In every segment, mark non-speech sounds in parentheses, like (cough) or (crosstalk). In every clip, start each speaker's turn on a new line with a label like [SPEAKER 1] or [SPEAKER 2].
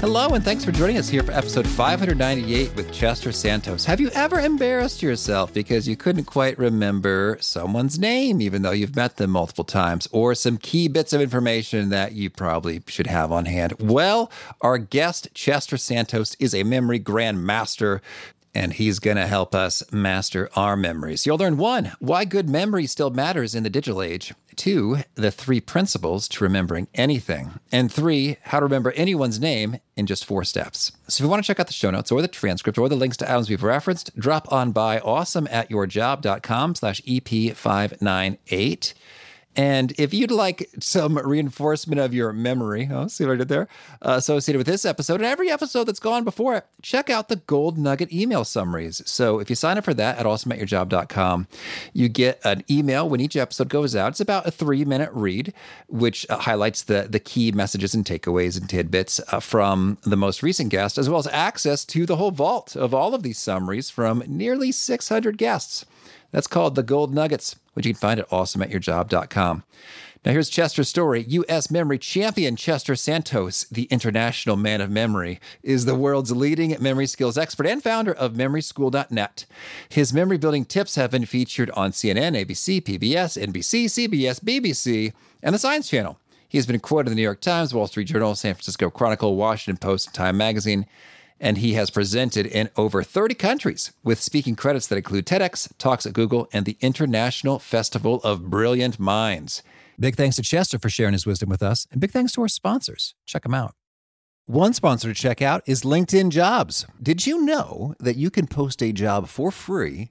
[SPEAKER 1] Hello, and thanks for joining us here for episode 598 with Chester Santos. Have you ever embarrassed yourself because you couldn't quite remember someone's name, even though you've met them multiple times, or some key bits of information that you probably should have on hand? Well, our guest, Chester Santos, is a memory grandmaster and he's going to help us master our memories. You'll learn one, why good memory still matters in the digital age, two, the three principles to remembering anything, and three, how to remember anyone's name in just four steps. So if you want to check out the show notes or the transcript or the links to items we've referenced, drop on by awesome at yourjob.com slash EP598. And if you'd like some reinforcement of your memory, oh, see what I did there, uh, associated with this episode and every episode that's gone before it, check out the Gold Nugget email summaries. So if you sign up for that at awesomeatyourjob.com, you get an email when each episode goes out. It's about a three minute read, which uh, highlights the, the key messages and takeaways and tidbits uh, from the most recent guest, as well as access to the whole vault of all of these summaries from nearly 600 guests. That's called the Gold Nuggets, which you can find at awesomeatyourjob.com. Now, here's Chester's story. U.S. memory champion Chester Santos, the international man of memory, is the world's leading memory skills expert and founder of MemorySchool.net. His memory building tips have been featured on CNN, ABC, PBS, NBC, CBS, BBC, and the Science Channel. He has been quoted in the New York Times, Wall Street Journal, San Francisco Chronicle, Washington Post, and Time Magazine and he has presented in over 30 countries with speaking credits that include TEDx, talks at Google, and the International Festival of Brilliant Minds. Big thanks to Chester for sharing his wisdom with us, and big thanks to our sponsors. Check them out. One sponsor to check out is LinkedIn Jobs. Did you know that you can post a job for free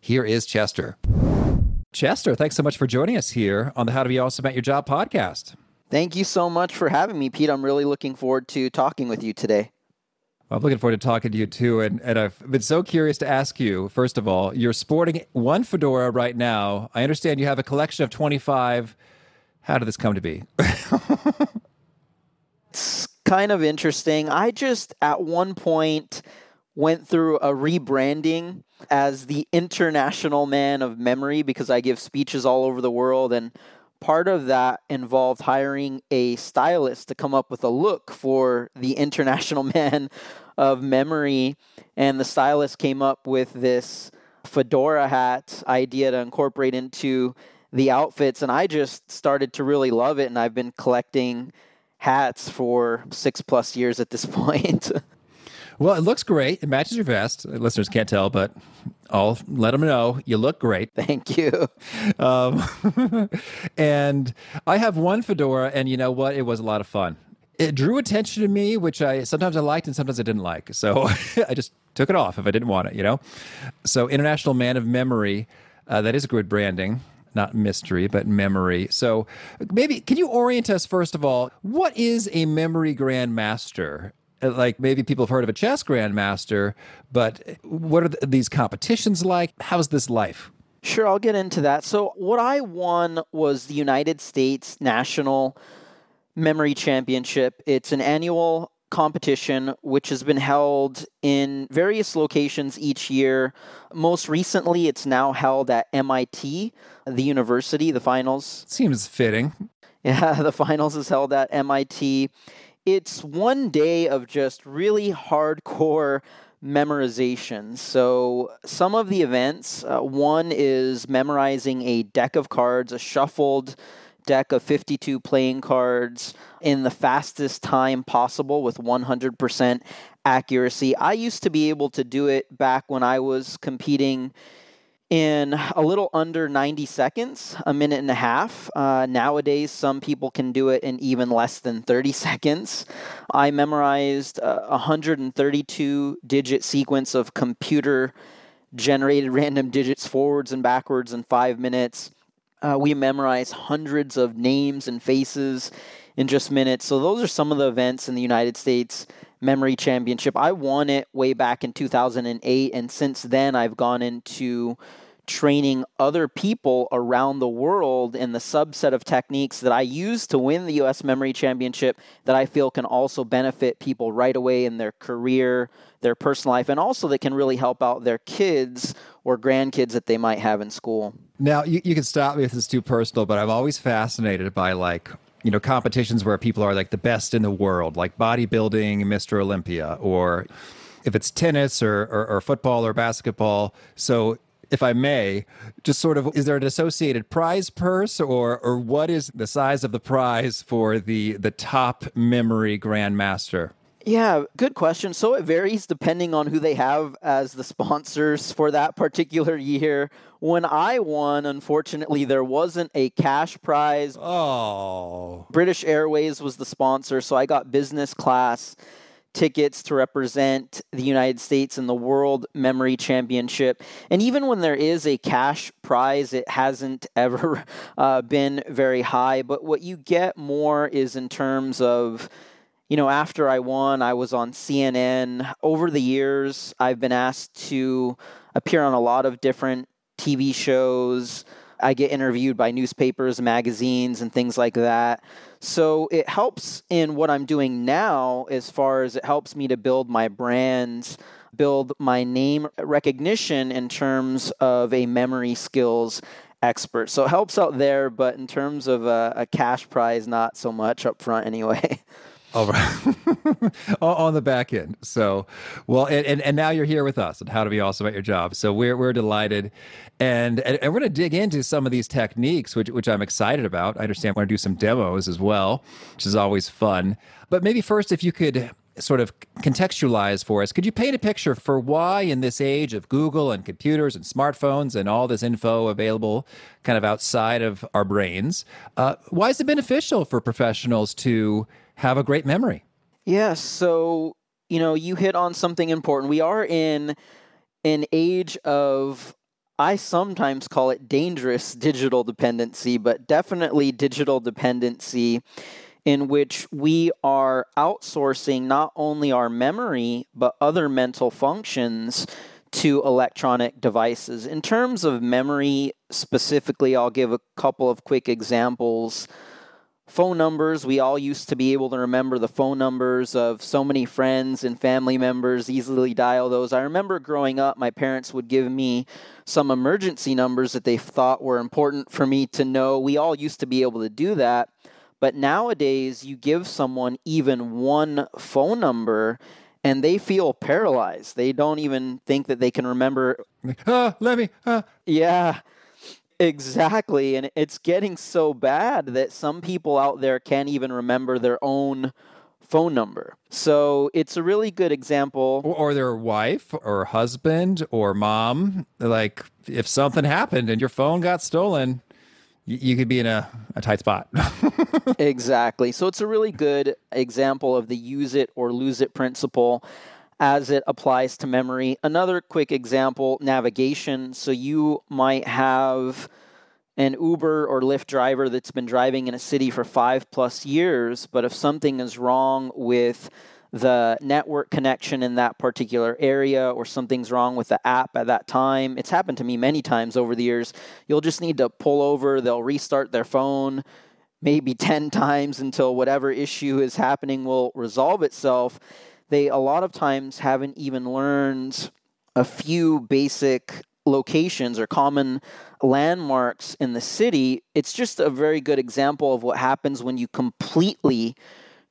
[SPEAKER 1] Here is Chester. Chester, thanks so much for joining us here on the How to Be Awesome at Your Job podcast.
[SPEAKER 2] Thank you so much for having me, Pete. I'm really looking forward to talking with you today.
[SPEAKER 1] I'm looking forward to talking to you too. And, and I've been so curious to ask you, first of all, you're sporting one fedora right now. I understand you have a collection of 25. How did this come to be? (laughs)
[SPEAKER 2] it's kind of interesting. I just, at one point, went through a rebranding as the international man of memory because I give speeches all over the world. And part of that involved hiring a stylist to come up with a look for the international (laughs) man of memory. And the stylist came up with this fedora hat idea to incorporate into the outfits. And I just started to really love it. And I've been collecting hats for six plus years at this (laughs) point.
[SPEAKER 1] Well, it looks great. It matches your vest. Listeners can't tell, but I'll let them know you look great. (laughs)
[SPEAKER 2] Thank you. Um, (laughs)
[SPEAKER 1] and I have one fedora, and you know what? It was a lot of fun. It drew attention to me, which I sometimes I liked and sometimes I didn't like. So (laughs) I just took it off if I didn't want it, you know? So, International Man of Memory, uh, that is good branding not mystery, but memory. So maybe can you orient us first of all? What is a memory grandmaster? Uh, like maybe people have heard of a chess grandmaster, but what are these competitions like? How's this life?
[SPEAKER 2] Sure, I'll get into that. So, what I won was the United States National Memory Championship. It's an annual competition which has been held in various locations each year. Most recently, it's now held at MIT, the university, the finals.
[SPEAKER 1] Seems fitting.
[SPEAKER 2] Yeah, (laughs) the finals is held at MIT it's one day of just really hardcore memorization. So, some of the events uh, one is memorizing a deck of cards, a shuffled deck of 52 playing cards in the fastest time possible with 100% accuracy. I used to be able to do it back when I was competing in a little under 90 seconds, a minute and a half. Uh, nowadays, some people can do it in even less than 30 (laughs) seconds. I memorized a 132 digit sequence of computer generated random digits forwards and backwards in five minutes. Uh, we memorize hundreds of names and faces in just minutes. So, those are some of the events in the United States Memory Championship. I won it way back in 2008, and since then I've gone into training other people around the world in the subset of techniques that I use to win the US Memory Championship that I feel can also benefit people right away in their career, their personal life, and also that can really help out their kids or grandkids that they might have in school.
[SPEAKER 1] Now, you, you can stop me if it's too personal, but I'm always fascinated by like you know competitions where people are like the best in the world, like bodybuilding, Mr. Olympia, or if it's tennis or, or, or football or basketball. So if I may, just sort of is there an associated prize purse or or what is the size of the prize for the the top memory grandmaster?
[SPEAKER 2] Yeah, good question. So it varies depending on who they have as the sponsors for that particular year. When I won, unfortunately, there wasn't a cash prize.
[SPEAKER 1] Oh.
[SPEAKER 2] British Airways was the sponsor, so I got business class tickets to represent the United States in the World Memory Championship. And even when there is a cash prize, it hasn't (laughs) ever uh, been very high. But what you get more is in terms of you know, after I won, I was on CNN. Over the years, I've been asked to appear on a lot of different TV shows. I get interviewed by newspapers, magazines, and things like that. So it helps in what I'm doing now as far as it helps me to build my brands, build my name recognition in terms of a memory skills expert. So it helps out there, but in terms of a, a cash prize, not so much up front anyway. (laughs)
[SPEAKER 1] All right. (laughs) on the back end. So, well, and, and, now you're here with us and how to be awesome at your job. So we're, we're delighted. And, and, and we're going to dig into some of these techniques, which, which I'm excited about. I understand we're going to do some demos as well, which is always fun. But maybe first, if you could sort of contextualize for us, could you paint a picture for why in this age of Google and computers and smartphones and all this info available kind of outside of our brains, uh, why is it beneficial for professionals to have a great memory.
[SPEAKER 2] Yes. So, you know, you hit on something important. We are in an age of, I sometimes call it dangerous digital dependency, but definitely digital dependency in which we are outsourcing not only our memory, but other mental functions to electronic devices. In terms of memory specifically, I'll give a couple of quick examples phone numbers. We all used to be able to remember the phone numbers of so many friends and family members, easily dial those. I remember growing up, my parents would give me some emergency numbers that they thought were important for me to know. We all used to be able to do that. But nowadays, you give someone even one phone number and they feel paralyzed. They don't even think that they can remember.
[SPEAKER 1] Uh, let me. Uh.
[SPEAKER 2] Yeah. Exactly. And it's getting so bad that some people out there can't even remember their own phone number. So it's a really good example.
[SPEAKER 1] Or, or, their wife or husband or mom. Like, if something happened and your phone got stolen, you, you could be in a, a tight spot. (laughs)
[SPEAKER 2] exactly. So it's a really good example of the use it or lose it principle as it applies to memory. Another quick example navigation. So you might have an Uber or Lyft driver that's been driving in a city for five plus years, but if something is wrong with the network connection in that particular area or something's wrong with the app at that time. It's happened to me many times over the years. You'll just need to pull over, they'll restart their phone maybe (laughs) 10 times until whatever issue is happening will resolve itself they a lot of times haven't even learned a few basic locations or common landmarks in the city. It's just a very good example of what happens when you completely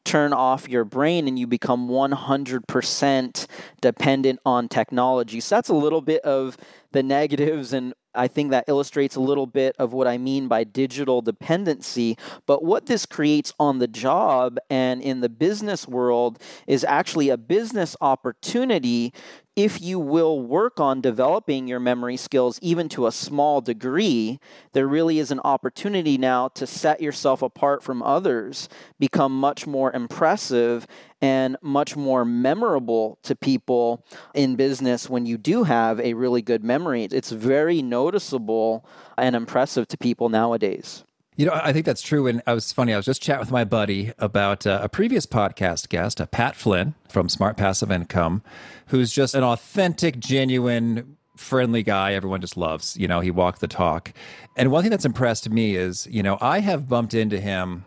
[SPEAKER 2] turn off your brain and you become 100% dependent on technology. So that's a little bit of the negatives and I think that illustrates a little bit of what I mean by digital dependency. But what this creates on the job and in the business world is actually a business opportunity if you will work on developing your memory skills even to a small degree, there really is an opportunity now to set yourself apart from others, become much more impressive and much more memorable to people in business when you do have a really good memory. It's very noticeable and impressive to people nowadays.
[SPEAKER 1] You know, I think that's true. And I was funny. I was just chatting with my buddy about uh, a previous podcast guest, uh, Pat Flynn from Smart Passive Income, who's just an authentic, genuine, friendly guy. Everyone just loves. You know, he walked the talk. And one thing that's impressed me is, you know, I have bumped into him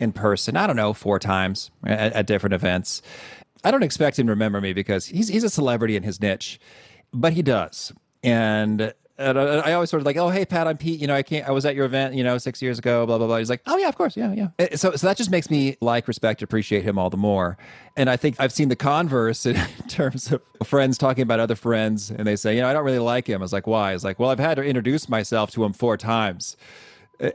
[SPEAKER 1] in person. I don't know, four times at, at different events. I don't expect him to remember me because he's he's a celebrity in his niche, but he does. And and I, always sort of like, oh, hey, Pat, I'm Pete. You know, I can't. I was at your event, you know, six years ago. Blah blah blah. He's like, oh yeah, of course, yeah, yeah. Uh, so so that just makes me like, respect, appreciate him all the more. And I think I've seen the converse (laughs) in terms of friends talking about other friends, and they say, you know, I don't really like him. I was like, why? It's like, well, I've had to introduce myself to him four times,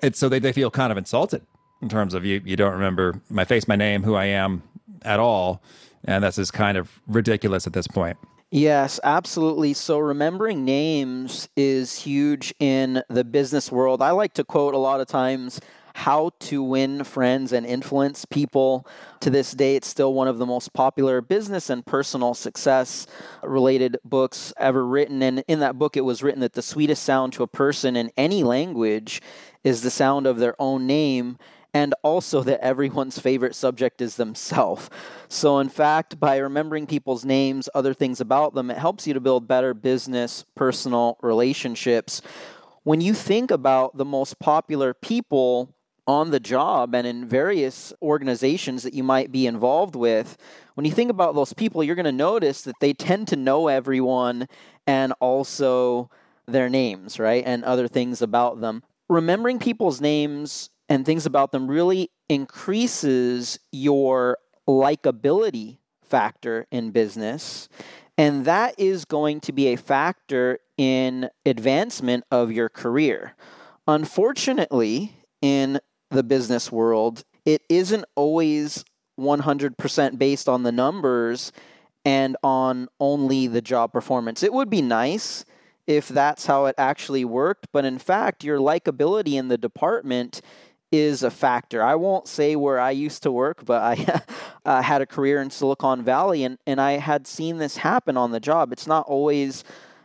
[SPEAKER 1] and so they they feel kind of insulted in terms of you you don't remember my face, my name, who I am at all, and that's just kind of ridiculous at this point.
[SPEAKER 2] Yes, absolutely. So remembering names is huge in the business world. I like to quote a lot of times how to win friends and influence people. To this day, it's still one of the most popular business and personal success related books ever written. And in that book, it was written that the sweetest sound to a person in any language is the sound of their own name and also that everyone's favorite subject is themselves. So, in fact, by remembering people's names, other things about them, it helps you to build better business, personal relationships. When you think about the most popular people on the job and in various organizations that you might be involved with, when you think about those people, you're going to notice that they tend to know everyone and also their names, right? And other things about them. Remembering people's names and things about them really increases your likability factor in business. And that is going to be a factor in advancement of your career. Unfortunately, in the business world, it isn't always 100% based on the numbers and on only the job performance. It would be nice if that's how it actually worked, but in fact, your likability in the department is a factor. I won't say where I used to work, but I (laughs) uh, had a career in Silicon Valley and, and I had seen this happen on the job. It's not always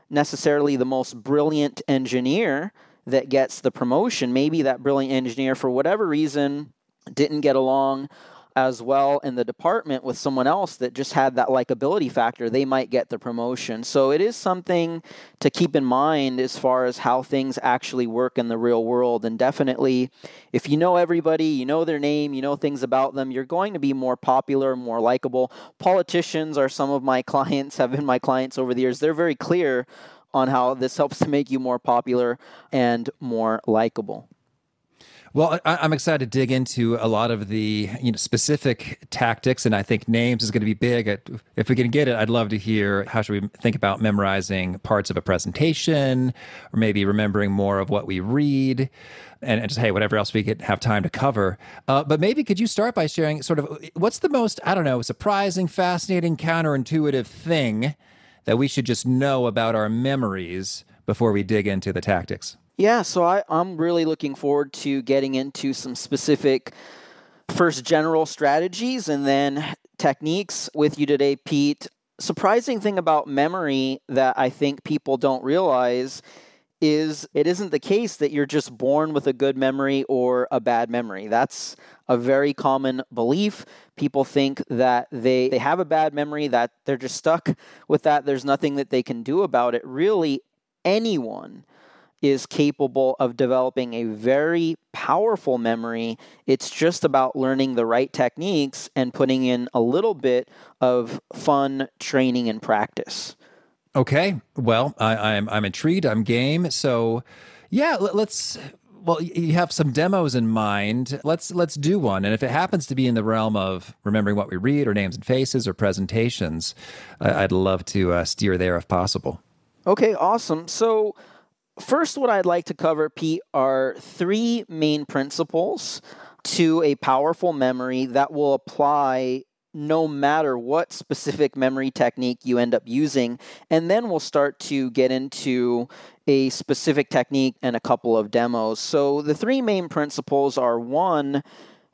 [SPEAKER 2] necessarily the most brilliant engineer that gets the promotion. Maybe that brilliant engineer, for whatever reason, didn't get along as well in the department with someone else that just had that likability factor, they might get the promotion. So it is something to keep in mind as far as how things actually work in the real world. And definitely, if you know everybody, you know their name, you know things about them, you're going to be more popular, more likable. Politicians are some of my (laughs) clients, have been my clients over the years. They're very clear on how this helps to make you more popular and more likable.
[SPEAKER 1] Well, I, am excited to dig into a lot of the you know specific tactics, and I think names is going to be big. If we can get it, I'd love to hear how should we think about memorizing parts of a presentation, or maybe remembering more of what we read, and, and just hey, whatever else we could have time to cover. Uh, but maybe could you start by sharing sort of what's the most I don't know surprising, fascinating, counterintuitive thing that we should just know about our memories before we dig into the tactics.
[SPEAKER 2] Yeah, so I, I'm really looking forward to getting into some specific first general strategies and then techniques with you today, Pete. Surprising thing about memory that I think people don't realize is it isn't the case that you're just born with a good memory or a bad memory. That's a very common belief. People think that they, they have a bad memory, that they're just stuck with that. There's nothing that they can do about it. Really, anyone is capable of developing a very powerful memory. It's just about learning the right techniques and putting in a little bit of fun training and practice.
[SPEAKER 1] Okay. Well, I, am I'm, I'm intrigued. I'm game. So, yeah, let, us Well, you have some demos in mind. Let's let's do one. And if it happens to be in the realm of remembering what we read, or names and faces, or presentations, I'd love to uh, steer there if possible.
[SPEAKER 2] Okay, awesome. So, first, what I'd like to cover, Pete, are three main principles to a powerful memory that will apply no matter what specific memory technique you end up using. And then we'll start to get into a specific technique and a couple of demos. So the three main principles are one,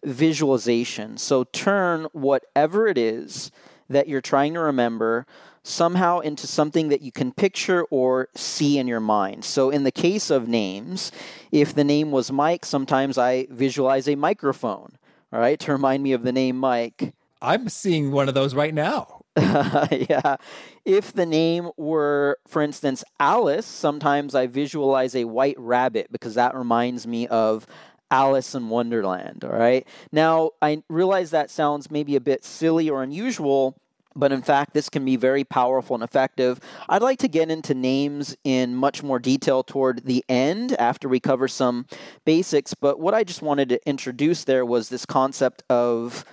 [SPEAKER 2] visualization. So turn whatever it is that you're trying to remember somehow into something that you can picture or see in your mind. So, in the case of names, if the name was Mike, sometimes I visualize a microphone, all right, to remind me of the name Mike.
[SPEAKER 1] I'm seeing one of those right now. (laughs)
[SPEAKER 2] yeah. If the name were, for instance, Alice, sometimes I visualize a white rabbit because that reminds me of Alice in Wonderland. All right. Now, I realize that sounds maybe a bit silly or unusual, but in fact, this can be very powerful and effective. I'd like to get into names in much more detail toward the end after we cover some basics, but what I just wanted to introduce there was this concept of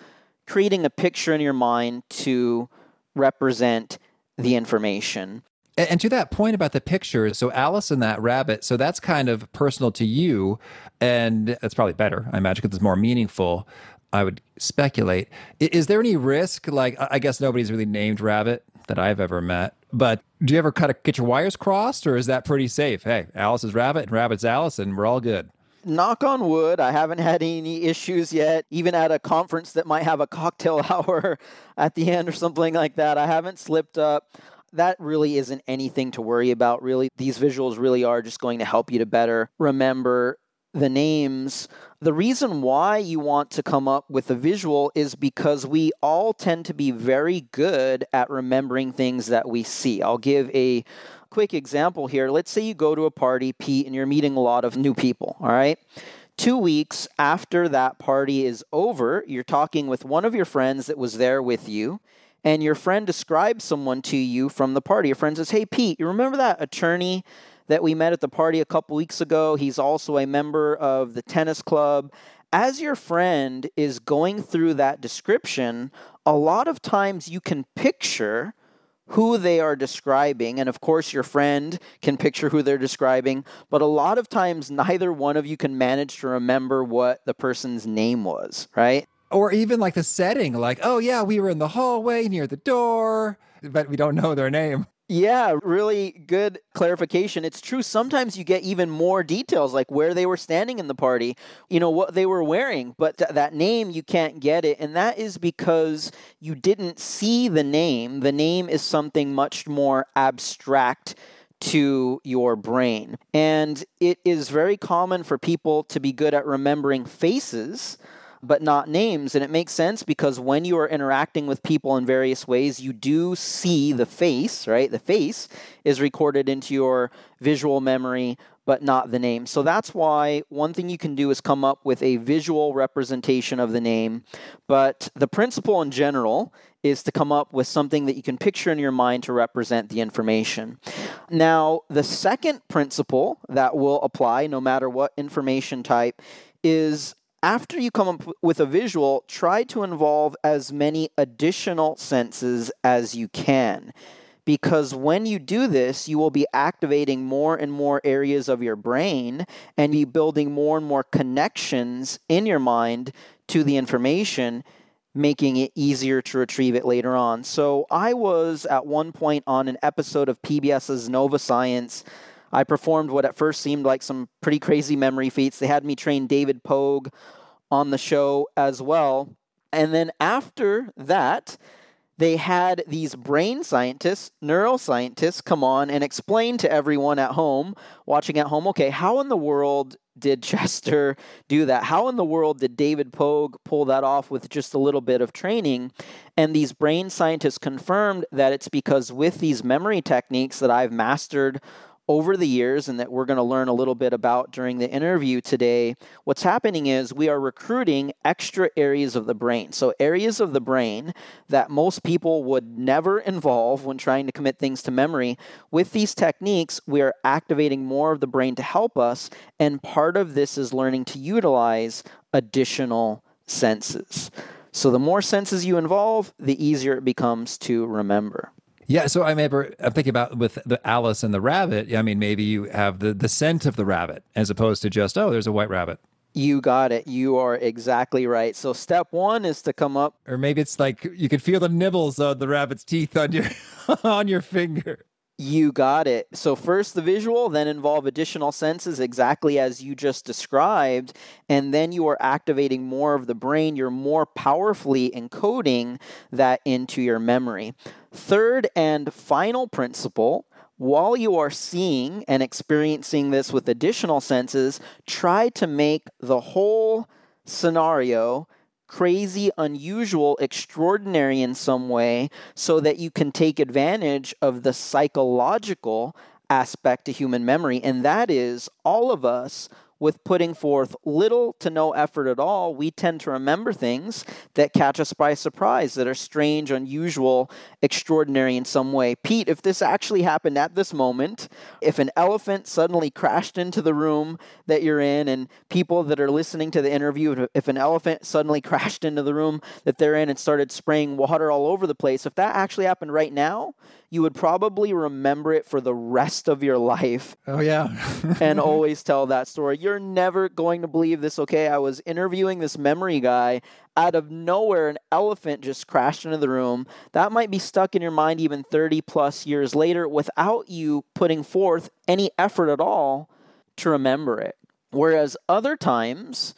[SPEAKER 2] creating a picture in your mind to represent the information.
[SPEAKER 1] And, to that point about the picture, so Alice and that rabbit, so that's kind of personal to you, and that's probably better, I imagine, because it's more meaningful. I would speculate. Is there any risk? Like, I guess nobody's really named Rabbit that I've ever met, but do you ever kind of get your wires crossed, or is that pretty safe? Hey, Alice is Rabbit and Rabbit's Alice, and we're all good
[SPEAKER 2] knock on wood, I haven't had any issues yet, even at a conference that might have a cocktail (laughs) hour at the end or something like that. I haven't slipped up. That really isn't anything to worry about, really. These visuals really are just going to help you to better remember the names. The reason why you want to come up with a visual is because we all tend to be very good at remembering things that we see. I'll give a quick example here. Let's say you go to a party, Pete, and you're meeting a lot of new people, all right? Two weeks after that party is over, you're talking with one of your friends that was there with you, and your friend describes someone to you from the party. Your friend says, Hey, Pete, you remember that attorney that we met at the party a couple weeks ago? He's also a member of the tennis club. As your friend is going through that description, a lot of times you can picture who they are describing. And of course, your friend can picture who they're describing. But a lot of times, neither one of you can manage to remember what the person's name was, right?
[SPEAKER 1] Or even like the setting, like, oh, yeah, we were in the hallway near the door, but we don't know their name.
[SPEAKER 2] Yeah, really good clarification. It's true. Sometimes you get even more details, like where they were standing in the party, you know, what they were wearing, but th- that name, you can't get it. And that is because you didn't see the name. The name is something much more abstract to your brain. And it is very common for people to be good at remembering faces but not names. And it makes sense because when you are interacting with people in various ways, you do see the face, right? The face is recorded into your visual memory, but not the name. So that's why one thing you can do is come up with a visual representation of the name. But the principle in general is to come up with something that you can picture in your mind to represent the information. Now, the second principle that will apply no matter what information type is after you come up with a visual, try to involve as many additional senses as you can. Because when you do this, you will be activating more and more areas of your brain and be building more and more connections in your mind to the information, making it easier to retrieve it later on. So, I was at one point on an episode of PBS's Nova Science I performed what at first seemed like some pretty crazy memory feats. They had me train David Pogue on the show as well. And then after that, they had these brain scientists, neuroscientists come on and explain to everyone at home, watching at home, okay, how in the world did (laughs) Chester do that? How in the world did David Pogue pull that off with just a little bit of training? And these brain scientists confirmed that it's because with these memory techniques that I've mastered over the years and that we're going to learn a little bit about during the interview today, what's happening is we are recruiting extra areas of the brain. So, areas of the brain that most people would never involve when trying to commit things to memory. With these techniques, we are activating more of the brain to help us. And part of this is learning to utilize additional senses. So, the more senses you involve, the easier it becomes to remember.
[SPEAKER 1] Yeah, so I remember I'm thinking about with the Alice and the rabbit. I mean, maybe you have the the scent of the rabbit as opposed to just oh, there's a white rabbit.
[SPEAKER 2] You got it. You are exactly right. So step one is to come up,
[SPEAKER 1] or maybe it's like you could feel the nibbles of the rabbit's teeth on your (laughs) on your finger.
[SPEAKER 2] You got it. So, first the visual, then involve additional senses exactly as you just described. And then you are activating more of the brain. You're more powerfully encoding that into your memory. Third and final principle while you are seeing and experiencing this with additional senses, try to make the whole scenario crazy, unusual, extraordinary in some way so that you can take advantage of the psychological aspect to human memory. And that is all of us with putting forth little to no effort at all, we tend to remember things that catch us by surprise, that are strange, unusual, extraordinary in some way. Pete, if this actually happened at this moment, if an elephant suddenly crashed into the room that you're in, and people that are listening to the interview, if an elephant suddenly (laughs) crashed into the room that they're in and started spraying water all over the place, if that actually happened right now, you would probably remember it for the rest of your life.
[SPEAKER 1] Oh, yeah. (laughs)
[SPEAKER 2] and always tell that story. You're never going to believe this, okay? I was interviewing this memory guy. Out of nowhere, an elephant just crashed into the room. That might be stuck in your mind even 30 plus years later without you putting forth any effort at all to remember it. Whereas other times,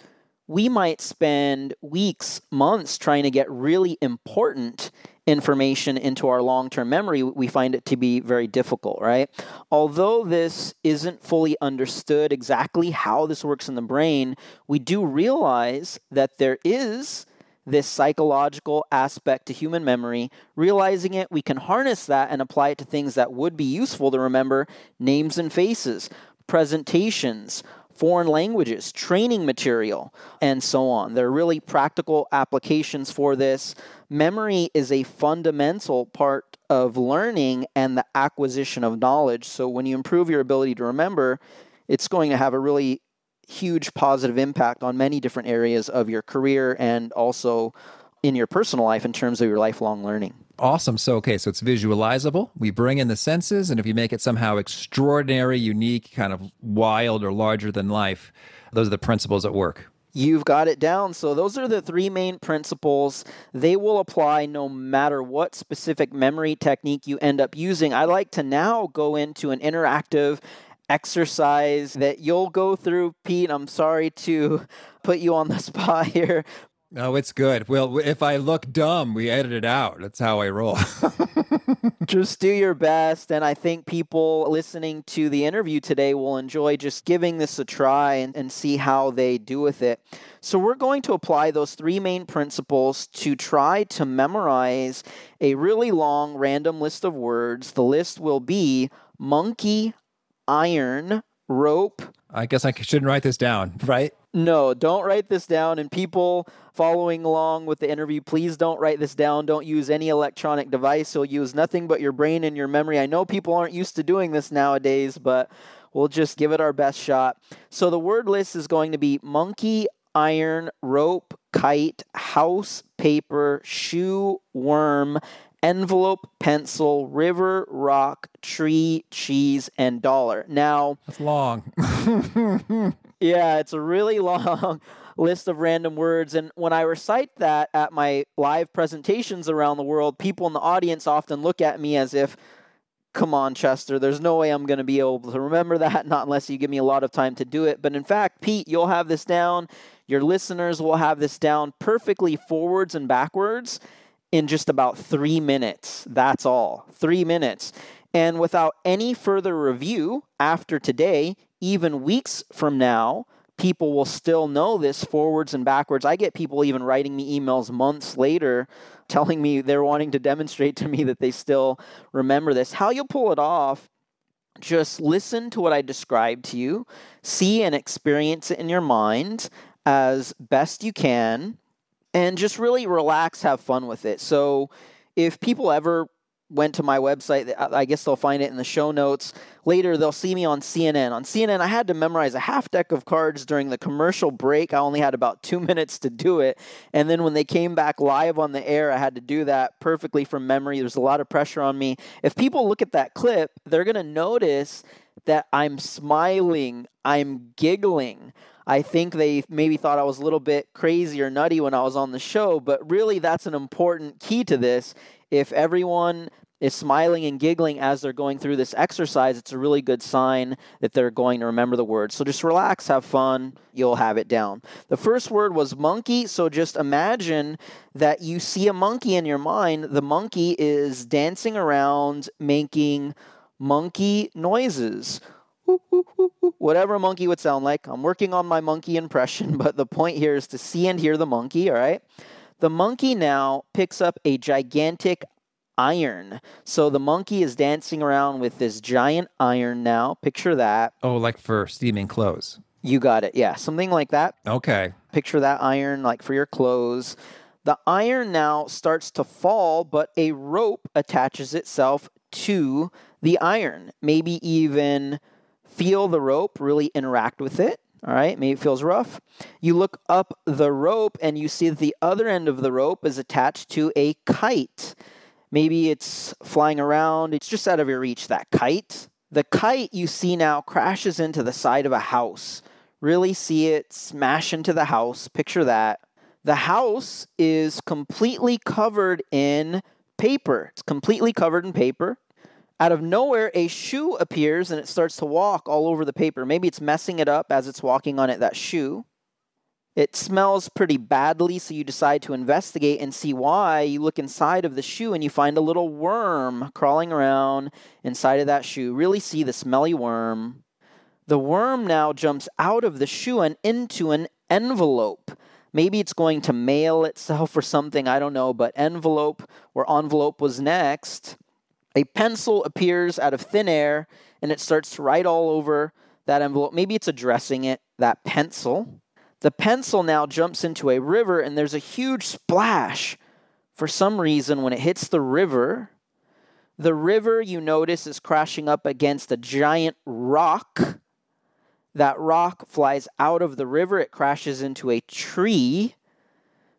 [SPEAKER 2] we might spend weeks, months trying to get really important information into our long term memory, we find it to be very difficult, right? Although this isn't fully understood exactly how this works in the brain, we do realize that there is this psychological aspect to human memory. Realizing it, we can harness that and apply it to things that would be useful to remember names and faces, presentations, foreign languages, training material, and so on. There are really practical applications for this. Memory is a fundamental part of learning and the acquisition of knowledge. So when you improve your ability to remember, it's going to have a really huge positive impact on many different areas of your career and also in your personal life in terms of your lifelong learning.
[SPEAKER 1] Awesome. So, okay, so it's visualizable. We bring in the senses, and if you make it somehow extraordinary, unique, kind of wild or larger than life, those are the principles at work.
[SPEAKER 2] You've got it down. So, those are the three main principles. They will apply no matter what specific memory technique you end up using. I like to now go into an interactive exercise that you'll go through, Pete. I'm sorry to (laughs) put you on the (laughs) spot here,
[SPEAKER 1] no, it's good. Well, if I look dumb, we edit it out. That's how I roll. (laughs)
[SPEAKER 2] just do your best. And I think people listening to the interview today will enjoy just giving this a try and, and see how they do with it. So, we're going to apply those three main principles to try to memorize a really long random list of words. The list will be monkey, iron, rope.
[SPEAKER 1] I guess I shouldn't write this down, (laughs) right?
[SPEAKER 2] No, don't write this down. And people following along with the interview, please don't write this down. Don't use any electronic device. You'll use nothing but your brain and your memory. I know people aren't used to doing this nowadays, but we'll just give it our best shot. So the word list is going to be monkey, iron, rope, kite, house, paper, shoe, worm, envelope, pencil, river, rock, tree, cheese, and dollar. Now,
[SPEAKER 1] that's long. (laughs)
[SPEAKER 2] yeah, it's a really (laughs) long list of random words. And when I recite that at my live presentations around the world, people in the audience often look at me as if, come on, Chester, there's no way I'm going to be able to remember (laughs) that, not unless you give me a lot of time to do it. But in fact, Pete, you'll have this down. Your listeners will have this down perfectly forwards and backwards in just about three minutes. That's all. Three minutes. And without any further review after today, even weeks from now, people will still know this forwards and backwards. I get people even writing me emails months later telling me they're wanting to demonstrate to me that they still remember this. How you'll pull it off just listen to what I described to you, see and experience it in your mind as best you can, and just really relax, have fun with it. So, if people ever went to my website. I guess they'll find it in the show notes. Later, they'll see me on CNN. On CNN, I had to memorize a half deck of cards during the commercial break. I only had about two (laughs) minutes to do it. And then when they came back live on the air, I had to do that perfectly from memory. There's a lot of pressure on me. If people look at that clip, they're going to notice that I'm smiling, I'm giggling. I think they maybe thought I was a little bit crazy or nutty when I was on the show, but really that's an important key to this. If everyone is smiling and giggling as they're going through this exercise, it's a really good sign that they're going to remember the words. So just relax, have fun, you'll have it down. The first word was monkey, so just imagine that you see a monkey in your mind. The monkey is dancing around making monkey noises. Whatever a monkey would sound like. I'm working on my monkey impression, (laughs) but the point here is to see and hear the monkey, all right? The monkey now picks up a gigantic iron. So the monkey is dancing around with this giant iron now. Picture that.
[SPEAKER 1] Oh, like for steaming clothes.
[SPEAKER 2] You got it. Yeah, something like that.
[SPEAKER 1] Okay.
[SPEAKER 2] Picture that iron like for your clothes. The iron now starts to fall, but a rope attaches itself to the iron. Maybe even feel the rope, really interact with it. All right, maybe it feels rough. You look up the rope and you see that the other end of the rope is attached to a kite. Maybe it's flying around, it's just out of your reach, that kite. The kite you see now crashes into the side of a house. Really see it smash into the house. Picture that. The house is completely covered in paper. It's completely covered in paper. Out of nowhere, a shoe appears and it starts to walk all over the paper. Maybe it's messing it up as it's walking on it, that shoe. It smells pretty badly, so you decide to investigate and see why. You look inside of the shoe and you find a little worm crawling around inside of that shoe. Really see the smelly worm. The worm now jumps out of the shoe and into an envelope. Maybe it's going to mail itself or something, I don't know, but envelope or envelope was next. A pencil appears out of thin air and it starts to write all over that envelope. Maybe it's addressing it, that pencil. The pencil now jumps into a river, and there's a huge splash. For some reason, when it hits the river, the river you notice is crashing up against a giant rock. That rock flies out of the river, it crashes into a tree.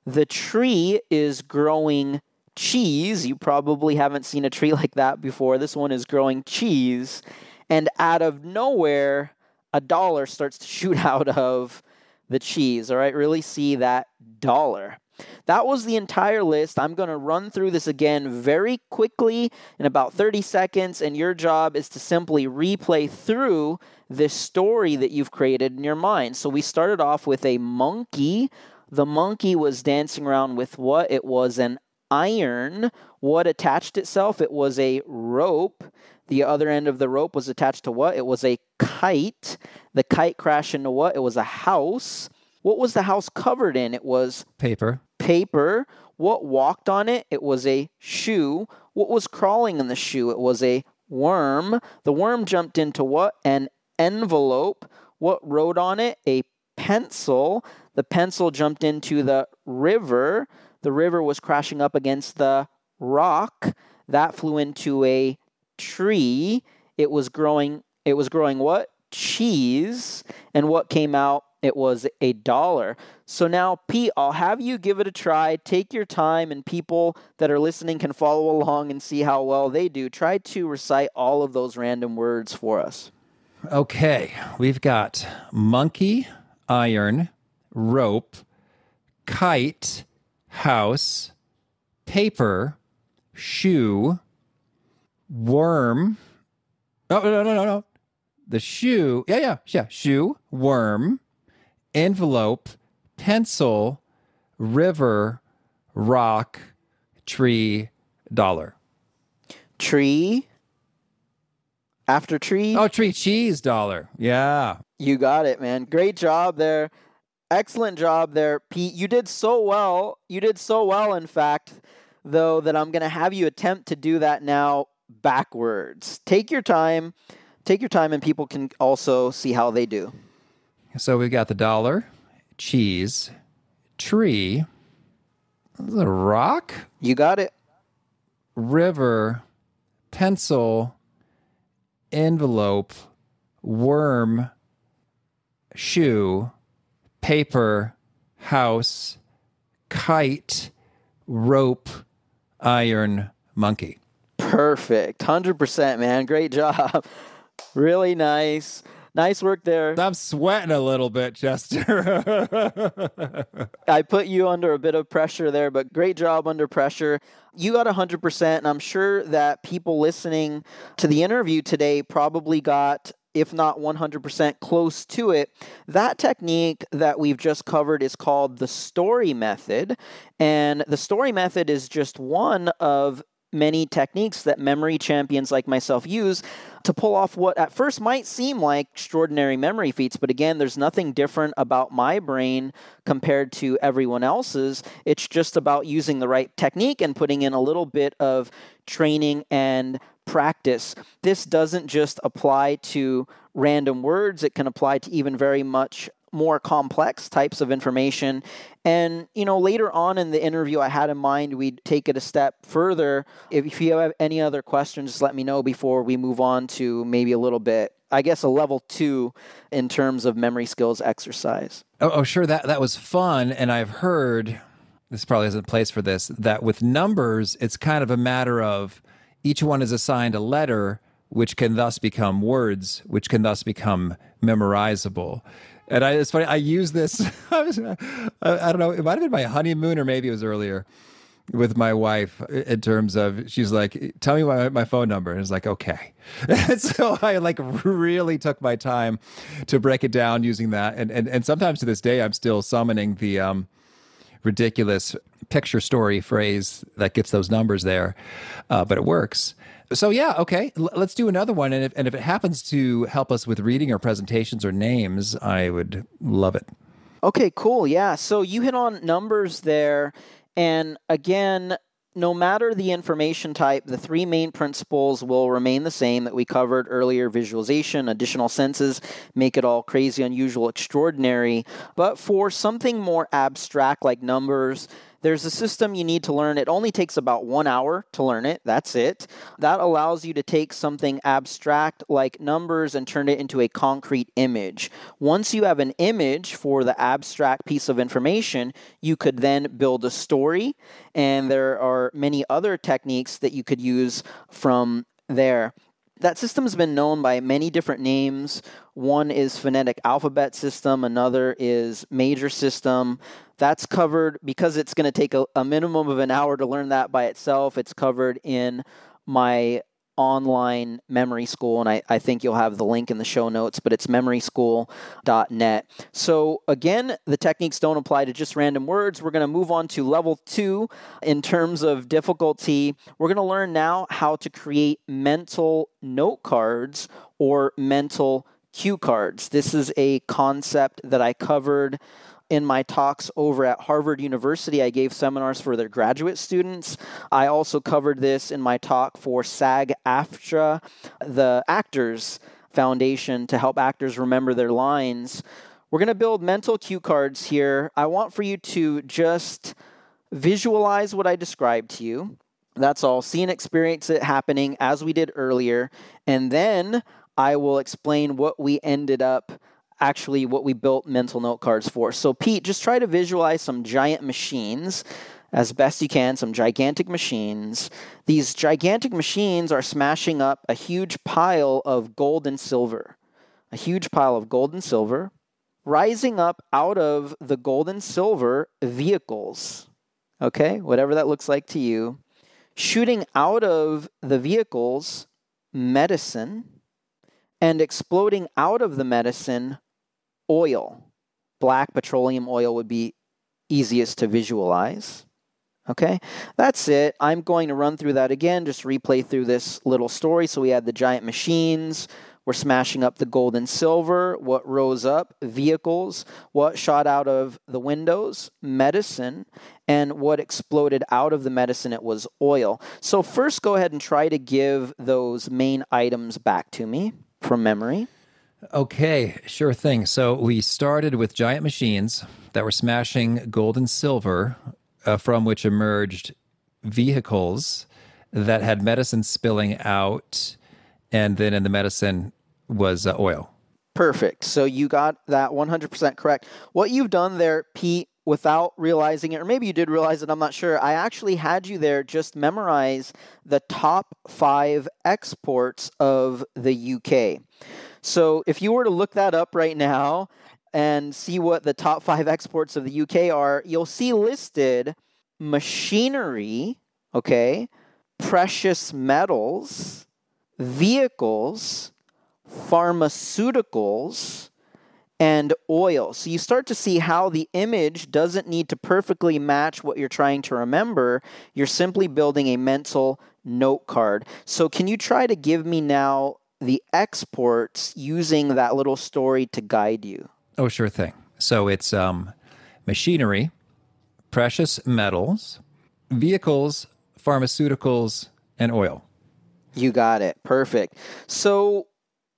[SPEAKER 2] The tree is growing cheese. You probably haven't seen a tree (laughs) like that before. This one is growing cheese. And out of nowhere, a dollar starts to shoot (laughs) out of the cheese. All right, really see that dollar. That was the entire list. I'm going to run through this again very quickly in about 30 seconds, and your job is to simply replay through this story that you've created in your mind. So we started off with a monkey. The monkey was dancing around with what? It was an iron. What attached itself? It was a rope. The other end of the rope was attached to what? It was a kite. The kite crashed into what? It was a house. What was the house covered in? It was
[SPEAKER 1] paper.
[SPEAKER 2] Paper. What walked on it? It was a shoe. What was crawling in the shoe? It was a worm. The worm jumped into what? An envelope. What wrote on it? A pencil. The pencil jumped into the river. The river was crashing up against the rock. That flew into a tree. It was growing it was growing what? Cheese. And what came out? It was a dollar. So now, Pete, I'll have you give it a try. Take your time, and people that are listening can follow along and see how well they do. Try to recite all of those random words for us.
[SPEAKER 1] Okay, we've got monkey, iron, rope, kite, house, paper, shoe, worm. Oh, no, no, no, no. The shoe. Yeah, yeah, yeah. Shoe, worm, envelope, pencil, river, rock, tree, dollar.
[SPEAKER 2] Tree. After tree.
[SPEAKER 1] Oh, tree, cheese, dollar. Yeah.
[SPEAKER 2] You got it, man. Great job there. Excellent job there, Pete. You did so well. You did so well, in fact, though, that I'm going to have you attempt to do that now backwards. Take your time. take your time and people can also see how they do.
[SPEAKER 1] So we've got the dollar, cheese, tree, the rock,
[SPEAKER 2] You got it.
[SPEAKER 1] river, pencil, envelope, worm, shoe, paper, house, kite, rope, iron, monkey.
[SPEAKER 2] Perfect. 100%, man. Great job. (laughs) really nice. Nice work there.
[SPEAKER 1] I'm sweating a little bit, Chester.
[SPEAKER 2] I put you under a bit of pressure there, but great job under pressure. You got 100%, and I'm sure that people listening to the interview today probably got, if not 100% close to it. That technique that we've just covered is called the story method. And the story method is just one of many techniques that memory champions like myself use to pull off what at first might seem like extraordinary memory feats. But again, there's nothing different about my brain compared to everyone else's. It's just about using the right technique and putting in a little bit of training and practice. This doesn't just apply to random words, it can apply to even very much more complex types of information. And, you know, later on in the interview, I had in mind we'd take it a step further. If you have any other questions, just let me know before we move on to maybe a little bit, I guess, a level two in terms of memory skills exercise.
[SPEAKER 1] oh, oh, sure. That, that was fun. And I've heard, this probably isn't a place for this, that with numbers, it's kind of a matter of each one is assigned a letter, which can thus become words, which can thus become memorizable. And I, it's funny, I use this, (laughs) I, was, I, I don't know, it might have been my honeymoon or maybe it was earlier with my wife in terms of she's like tell me my, my phone number. And it's like okay. (laughs) And so i like really took my time to break it down using that. And and, and sometimes to this day i'm still summoning the um ridiculous picture story phrase that gets those numbers there uh, but it works so yeah okay L- let's do another one and if, and if it happens to help us with reading or presentations or names i would love it
[SPEAKER 2] Okay, cool. Yeah. So you hit on numbers there. And again, no matter the information type, the three main principles will remain the same that we covered earlier visualization, additional senses, make it all crazy, unusual, extraordinary. But for something more abstract like numbers, there's a system you need to learn. It only takes about one hour to learn it. That's it. That allows you to take something abstract like numbers and turn it into a concrete image. Once you have an image for the abstract piece of information, you could then build a story. And there are many other techniques that you could use from there. That system has been known by many different names. One is phonetic alphabet system, another is major system. That's covered because it's going to take a, a, minimum of an hour to learn that by itself. It's covered in my online memory school, and I, I think you'll have the link in the show notes, but it's memoryschool.net. So, again, the techniques don't apply to just random words. We're going to move on to level two in terms of difficulty. We're going to learn now how to create mental note cards or mental cue cards. This is a concept that I covered in my talks over at Harvard University. I gave seminars for their graduate students. I also covered this in my talk for SAG AFTRA, the Actors Foundation, to help actors remember their lines. We're going to build mental cue cards here. I want for you to just visualize what I described to you. That's all. See and experience it happening as we did earlier. And then I will explain what we ended up actually what we built mental note cards for. So, Pete, just try to visualize some giant machines as best you can, some gigantic machines. These gigantic machines are smashing up a huge pile of gold and silver, a huge pile of gold and silver. Rising up out of the gold and silver vehicles, okay, whatever that looks like to you. Shooting out of the vehicles medicine and exploding out of the medicine oil. Black petroleum oil would be easiest to visualize. Okay, that's it. I'm going to run through that again, just replay through this little story. So we had the giant machines, we're smashing up the gold and silver. What rose up? Vehicles. What shot out of the windows? Medicine. And what exploded out of the medicine? It was oil. So, first, go ahead and try to give those main items back to me from memory?
[SPEAKER 1] Okay, sure thing. So we started with giant machines that were smashing gold and silver, uh, from which emerged vehicles that had medicine spilling out, and then in the medicine was uh, oil.
[SPEAKER 2] Perfect. So you got that 100% correct. What you've done there, Pete, without realizing it, or maybe you did realize it, I'm not sure. I actually had you there just memorize the top five exports of the UK. So if you were to look that up right now and see what the top five exports of the UK are, you'll see listed machinery, okay, precious metals, vehicles, pharmaceuticals, and oil. So you start to see how the image doesn't need to perfectly match what you're trying to remember. You're simply building a mental note card. So can you try to give me now the exports using that little story to guide you?
[SPEAKER 1] Oh, sure thing. So it's um, machinery, precious metals, vehicles, pharmaceuticals, and oil.
[SPEAKER 2] You got it. Perfect. So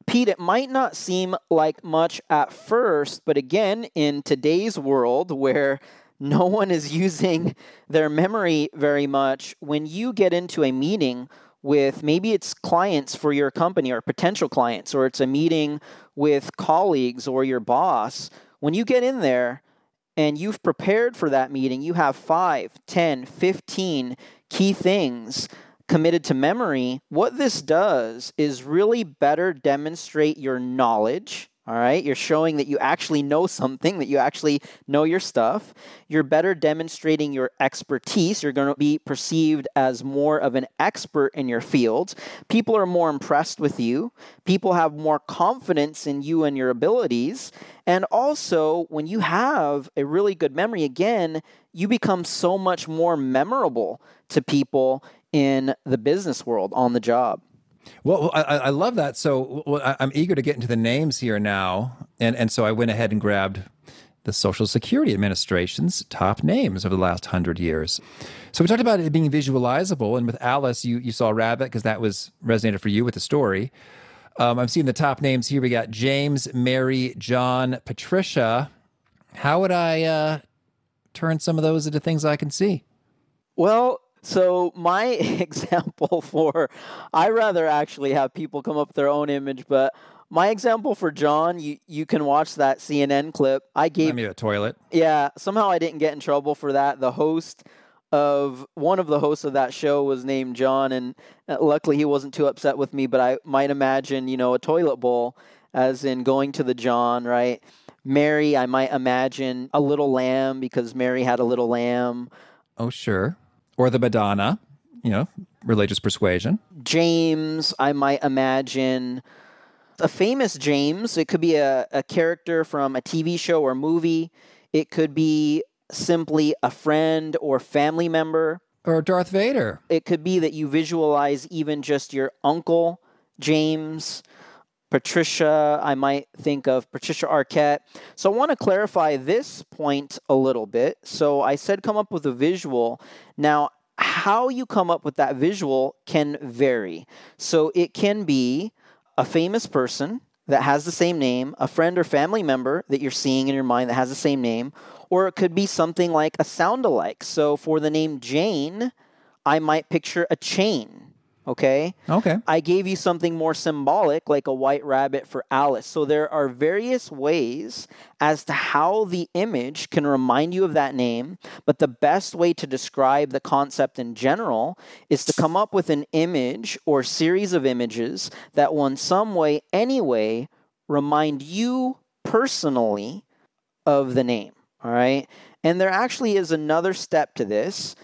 [SPEAKER 2] Pete, it might not seem like much at first, but again, in today's world where no one is (laughs) using their memory very much, when you get into a meeting with maybe it's clients for your company or potential clients, or it's a meeting with colleagues or your boss, when you get in there and you've prepared for that meeting, you have 5, 10, 15 key things committed to memory, what this does is really better demonstrate your knowledge. All right, you're showing that you actually know something, that you actually know your stuff. You're better demonstrating your expertise. You're going to be perceived as more of an expert in your field. People are more impressed with you. People have more confidence in you and your abilities. And also, when you have a really good memory, again, you become so much more memorable to people in the business world on the job.
[SPEAKER 1] Well, I, I love that. So well, I'm eager to get into the names here now, and and so I went ahead and grabbed the Social Security Administration's top names over the last hundred years. So we talked about it being visualizable, and with Alice, you you saw Rabbit because that was resonated for you with the story. Um, I'm seeing the top names here. We got James, Mary, John, Patricia. How would I uh, turn some of those into things I can see?
[SPEAKER 2] Well, so my (laughs) example for I rather actually have people come up with their own image, but my example for John, you, you can watch that CNN clip. I gave
[SPEAKER 1] me a toilet.
[SPEAKER 2] Yeah, somehow I didn't get in trouble for that. The host of one of the hosts of that show was named John, and uh, luckily he wasn't too upset with me. But I might imagine, you know, a toilet bowl, as in going to the John, right? Mary, I might imagine a little lamb because Mary had a little lamb.
[SPEAKER 1] Oh, sure or the Madonna, you know, religious persuasion.
[SPEAKER 2] James, I might imagine a famous James. It could be a, a character from a TV show or movie. It could be simply a friend or family member.
[SPEAKER 1] Or Darth Vader.
[SPEAKER 2] It could be that you visualize even just your uncle, James. Patricia, I might think of Patricia Arquette. So I want to clarify this point a little bit. So I said come up with a visual. Now, how you come up with that visual can vary. So it can be a famous person that has the same name, a friend or family member that you're seeing in your mind that has the same name, or it could be something like a sound alike. So for the name Jane, I might picture a chain Okay.
[SPEAKER 1] Okay.
[SPEAKER 2] I gave you something more symbolic, like a white rabbit for Alice. So there are various ways as to how the image can remind you of that name. But the best way to describe the concept in general is to come up with an image or series of images that will, in some way, anyway, remind you personally of the name. All right. And there actually is another step to this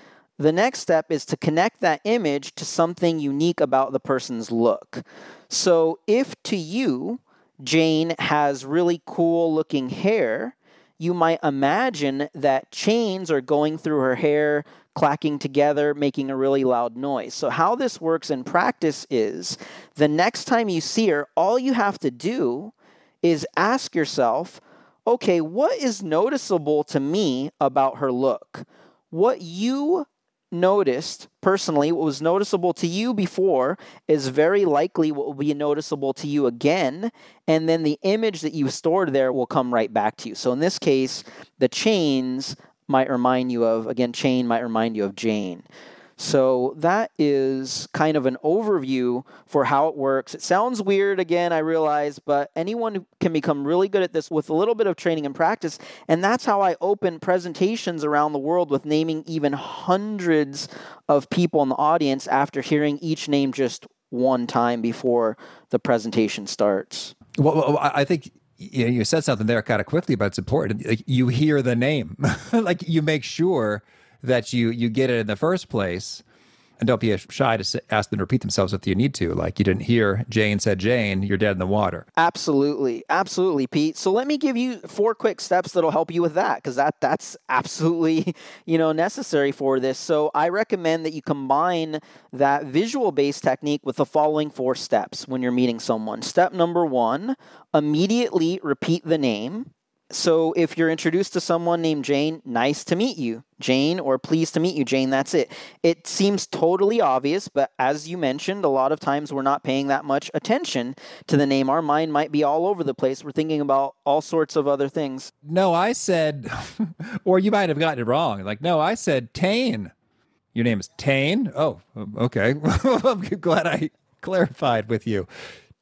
[SPEAKER 2] the next step is to connect that image to something unique about the person's look. So if to you, Jane has really cool looking hair, you might imagine that chains are going through her hair, clacking together, making a really loud noise. So, how this works in practice is the next time you see her, all you have to do is ask yourself, okay, what is noticeable to me about her look? What you noticed personally, what was noticeable to you before is very likely what will be noticeable to you again. And then the image that you stored there will come right back to you. So in this case, the chains might remind you of, again, chain might remind you of Jane. So that is kind of an overview for how it works. It sounds weird again, I realize, but anyone can become really good at this with a little bit of training and practice. And that's how I open presentations around the world with naming even hundreds of people in the audience after hearing each name just one time before the presentation starts.
[SPEAKER 1] Well, I think you, said something there kind of quickly, but it's important. You hear the name, (laughs) like you make sure that you you get it in the first place. And don't be shy to ask them to repeat themselves if you need to. Like you didn't hear Jane said Jane, you're dead in the water.
[SPEAKER 2] Absolutely, absolutely, Pete. So let me give you four quick steps that'll help you with that because that that's (laughs) absolutely you know necessary for this. So I recommend that you combine that visual based technique with the following four steps when you're meeting someone. Step number one: immediately repeat the name. So if you're introduced to someone named Jane, nice to meet you, Jane, or pleased to meet you, Jane, that's it. It seems totally obvious, but as you mentioned, a lot of times we're not paying that much attention to the name. Our mind might be all over the place. We're thinking about all sorts of other things.
[SPEAKER 1] No, I said, (laughs) or you might have gotten it wrong. Like, no, I said Tane. Your name is Tane? Oh, okay. (laughs) I'm glad I clarified with you.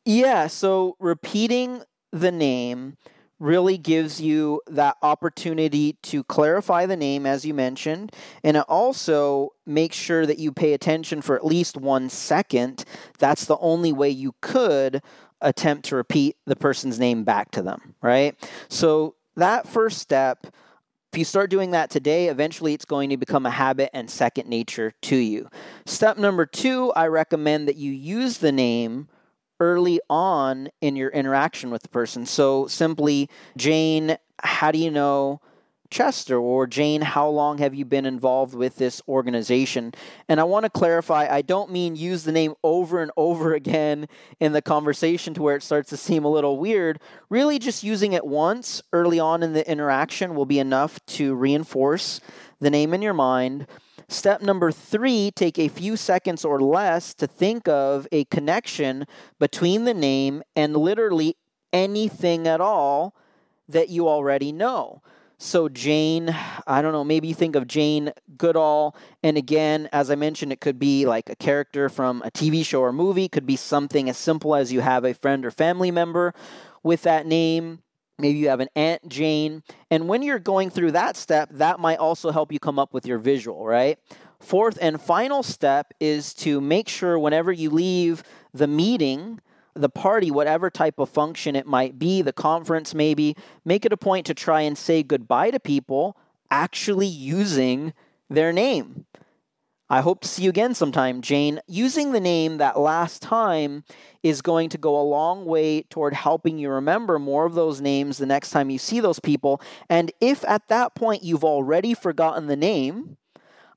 [SPEAKER 2] Yeah, so repeating the name really gives you that opportunity to clarify the name, as you mentioned, and it also makes sure that you pay attention for at least one second. That's the only way you could attempt to repeat the person's name back to them, right? So, that first step. If you start doing that today, eventually it's going to become a habit and second nature to you. Step number two, I recommend that you use the name early on in your interaction with the person. So simply, Jane, how do you know Chester? Or Jane, how long have you been involved with this organization? And I want to clarify, I don't mean use the name over and over (laughs) again in the conversation to where it starts to seem a little weird. Really, just using it once early on in the interaction will be enough to reinforce the name in your mind. Step number three take a few seconds or less to think of a connection between the name and literally anything at all that you already know. So, Jane, I don't know, maybe you think of Jane Goodall. And again, as I mentioned, it could be like a character from a TV show or movie, could be something as simple as you have a friend or family member with that name. Maybe you have an Aunt Jane. And when you're going through that step, that might also help you come up with your visual, right? Fourth and final step is to make sure whenever you leave the meeting, the party, whatever type of function it might be, the conference maybe, make it a point to try and say goodbye to people actually using their name. I hope to see you again sometime, Jane. Using the name that last time is going to go a long way toward helping you remember more of those names the next time you see those people. And if at that point you've already forgotten the name,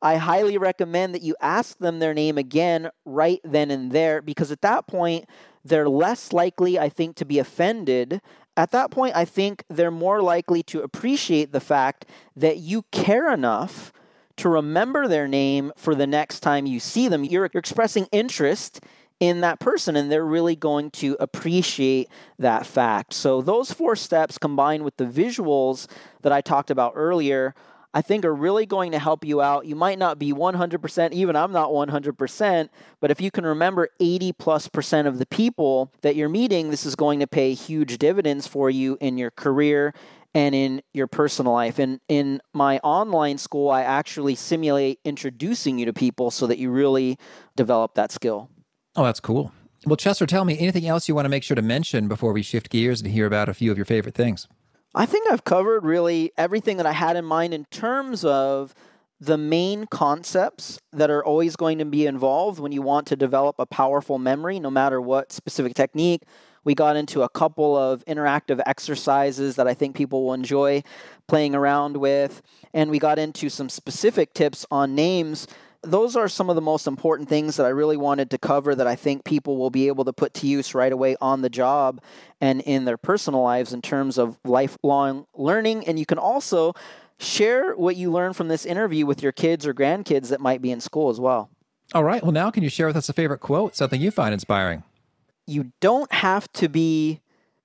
[SPEAKER 2] I highly recommend that you ask them their name again right then and there because at that point, they're less likely, I think, to be offended. At that point, I think they're more likely to appreciate the fact that you care enough to remember their name for the next time you see them. You're, you're expressing interest in that person and they're really going to appreciate that fact. So, those four steps combined with the visuals that I talked about earlier. I think are really going to help you out. You might not be 100%, even I'm not 100%, but if you can remember 80 plus percent of the people that you're meeting, this is going to pay huge dividends for you in your career and in your personal life. And in my online school, I actually simulate introducing you to people so that you really develop that skill.
[SPEAKER 1] Oh, that's cool. Well, Chester, tell me anything else you want to make sure to mention before we shift gears and hear about a few of your favorite things.
[SPEAKER 2] I think I've covered really everything that I had in mind in terms of the main concepts that are always going to be involved when you want to develop a powerful memory, no matter what specific technique, we got into a couple of interactive exercises that I think people will enjoy playing around with. And we got into some specific tips on names. Those are some of the most important things that I really wanted to cover that I think people will be able to put to use right away on the job and in their personal lives in terms of lifelong learning. And you can also share what you learned from this interview with your kids or grandkids that might be in school as well.
[SPEAKER 1] All right. Well, now can you share with us a favorite quote, something you find inspiring?
[SPEAKER 2] You don't have to be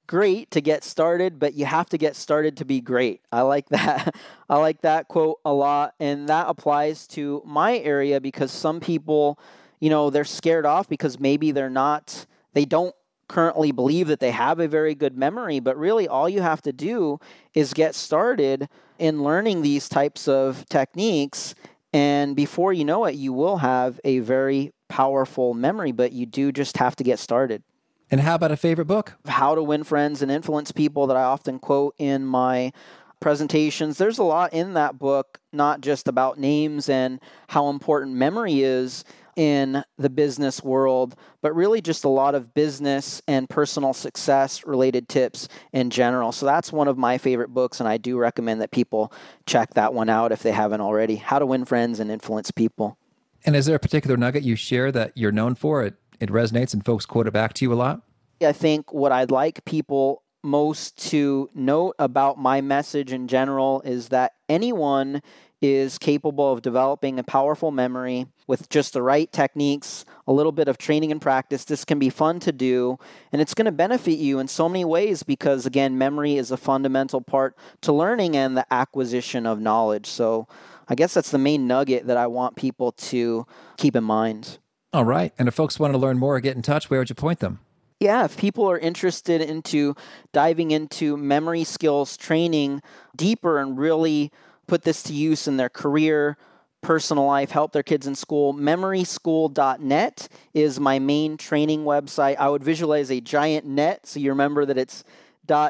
[SPEAKER 2] great to get started, but you have to get started to be great. I like (laughs) that. I like that quote a lot. And that applies to my area because some people, you know, they're scared off because maybe they're not, they don't currently believe that they have a very good memory, but really all you have to do is get started in learning these types of techniques. And before you know it, you will have a very powerful memory, but you do just have to get started.
[SPEAKER 1] And how about a favorite book?
[SPEAKER 2] How to Win Friends and Influence People that I often quote in my presentations. There's a lot in that book, not just about names and how important memory is in the business world, but really just a lot of business and personal success related tips in general. So that's one of my favorite books, and I do recommend that people check that one out if they haven't already. How to Win Friends and Influence People.
[SPEAKER 1] And is there a particular nugget you share that you're known for? It, it resonates and folks quote it back to you a lot?
[SPEAKER 2] I think what I'd like people most to note about my message in general is that anyone is capable of developing a powerful memory with just the right techniques, a little bit of training and practice. This can be fun to do, and it's going to benefit you in so many ways because, again, memory is a fundamental part to learning and the acquisition of knowledge. So, I guess that's the main nugget that I want people to keep in mind.
[SPEAKER 1] All right. And if folks want to learn more or get in touch, where would you point them?
[SPEAKER 2] yeah, if people are interested into diving into memory skills training deeper and really put this to use in their career, personal life, help their kids in school, memoryschool.net is my main training website. I would visualize a giant net so you remember that it's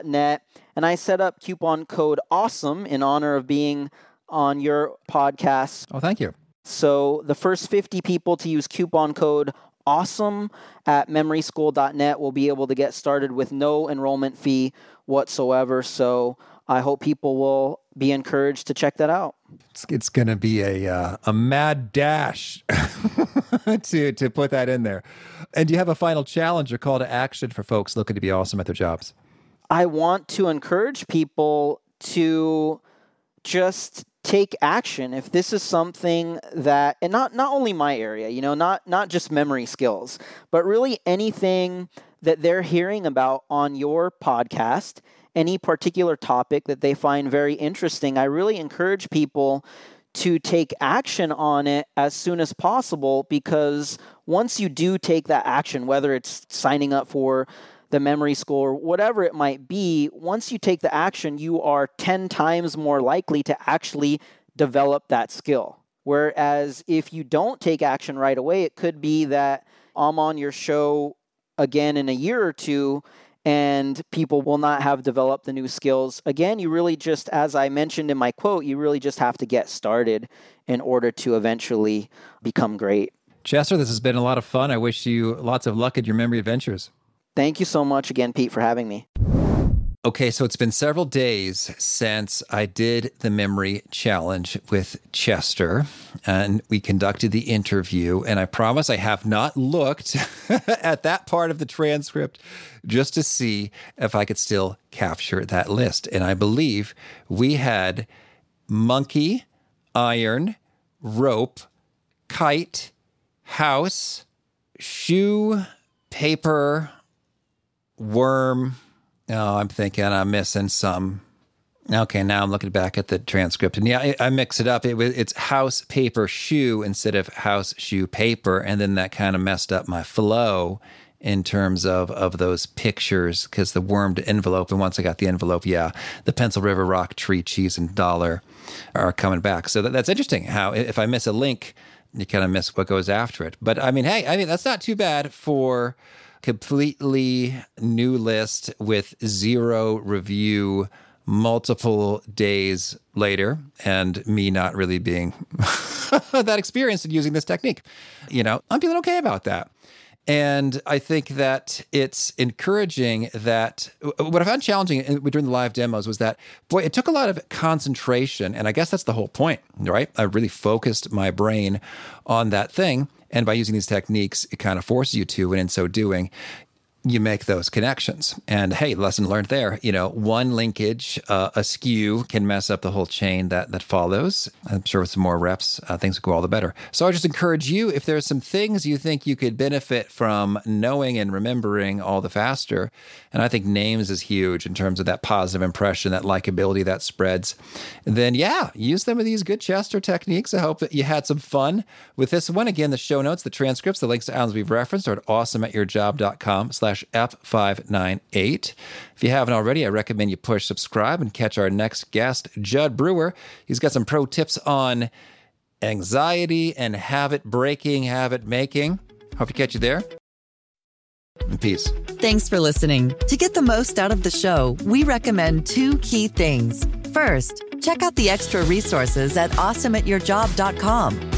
[SPEAKER 2] .net and I set up coupon code awesome in honor of being on your podcast.
[SPEAKER 1] Oh, thank you.
[SPEAKER 2] So the first 50 people to use coupon code awesome at memoryschool.net will be able to get started with no enrollment fee whatsoever. So I hope people will be encouraged to check that out.
[SPEAKER 1] It's, it's going to be a uh, a mad dash (laughs) to to put that in there. And do you have a final challenge or call to action for folks looking to be awesome at their jobs?
[SPEAKER 2] I want to encourage people to just take action if this is something that and not not only my area you know not not just memory skills but really anything that they're hearing about on your podcast any particular topic that they find very interesting i really encourage people to take action on it as soon as possible because once you do take that action whether it's signing up for the memory or whatever it might be, once you take the action, you are 10 times more likely to actually develop that skill. Whereas if you don't take action right away, it could be that I'm on your show again in a year or two and people will not have developed the new skills. Again, you really just, as I mentioned in my quote, you really just have to get started in order to eventually become great.
[SPEAKER 1] Chester, this has been a lot of fun. I wish you lots of luck in your memory adventures.
[SPEAKER 2] Thank you so much again, Pete, for having me.
[SPEAKER 1] Okay, so it's been several days since I did the memory challenge with Chester, and we conducted the interview. And I promise I have not looked (laughs) at that part of the transcript just to see if I could still capture that list. And I believe we had monkey, iron, rope, kite, house, shoe, paper, worm. Oh, I'm thinking I'm missing some. Okay, now I'm looking back at the transcript, and yeah, I, I mix it up. It was it's house paper shoe instead of house shoe paper, and then that kind of messed up my flow in terms of of those pictures because the wormed envelope. And once I got the envelope, yeah, the Pencil River Rock tree cheese and dollar are coming back. So that, that's interesting. How if I miss a link, you kind of miss what goes after it. But I mean, hey, I mean that's not too bad for completely new list with zero review multiple days later and me not really being (laughs) that experienced in using this technique. You know, I'm feeling okay about that. And I think that it's encouraging that what I found challenging during the live demos was that, boy, it took a lot of concentration. And I guess that's the whole point, right? I really focused my brain on that thing. And by using these techniques, it kind of forces you to. And in so doing, you make those connections. And hey, lesson learned there. You know, one linkage uh, askew can mess up the whole chain that that follows. I'm sure with some more reps, uh, things will go all the better. So I just encourage you if there's some things you think you could benefit from knowing and remembering all the faster. And I think names is huge in terms of that positive impression, that likability that spreads. Then yeah, use some of these good Chester techniques. I hope that you had some fun with this one. Again, the show notes, the transcripts, the links to items we've referenced are awesome at awesomeatyourjob.com slash slash F598. If you haven't already, I recommend you push subscribe and catch our next guest, Jud Brewer. He's got some pro tips on anxiety and habit breaking, habit making. Hope to catch you there. Peace.
[SPEAKER 3] Thanks for listening. To get the most out of the show, we recommend two key things. First, check out the extra resources at awesomeatyourjob.com.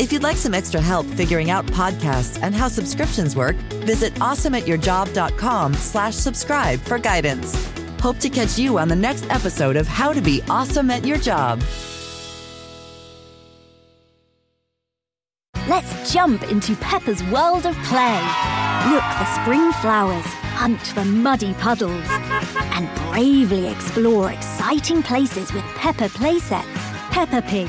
[SPEAKER 3] If you'd like some extra help figuring out podcasts and how subscriptions work, visit awesomeatyourjob.com slash subscribe for guidance. Hope to catch you on the next episode of How to Be Awesome at Your Job.
[SPEAKER 4] Let's jump into Peppa's world of play. Look for spring flowers, hunt for muddy puddles, and bravely explore exciting places with Peppa playsets. Peppa Pig